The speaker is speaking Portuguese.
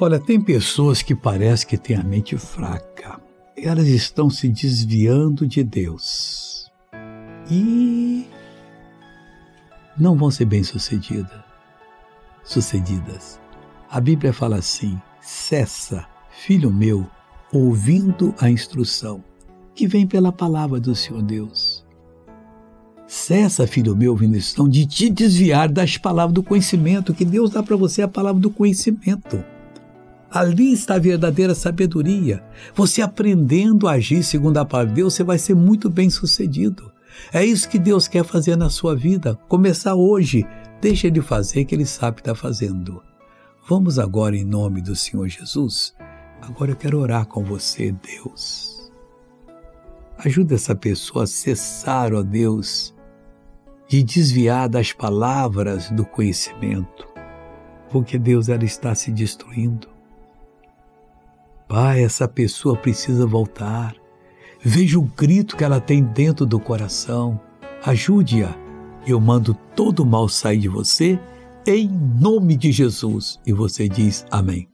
Olha, tem pessoas que parece que têm a mente fraca. Elas estão se desviando de Deus. E não vão ser bem-sucedidas. Sucedidas. A Bíblia fala assim: cessa, filho meu, ouvindo a instrução que vem pela palavra do Senhor Deus. Cessa, filho meu, ouvindo a instrução, de te desviar das palavras do conhecimento, que Deus dá para você a palavra do conhecimento. Ali está a verdadeira sabedoria. Você aprendendo a agir segundo a palavra de Deus, você vai ser muito bem sucedido. É isso que Deus quer fazer na sua vida. Começar hoje. Deixa Ele fazer, que Ele sabe que está fazendo. Vamos agora, em nome do Senhor Jesus. Agora eu quero orar com você, Deus. Ajuda essa pessoa a cessar, ó Deus, de desviar das palavras do conhecimento, porque Deus ela está se destruindo. Pai, essa pessoa precisa voltar. Veja o grito que ela tem dentro do coração. Ajude-a. Eu mando todo o mal sair de você, em nome de Jesus. E você diz amém.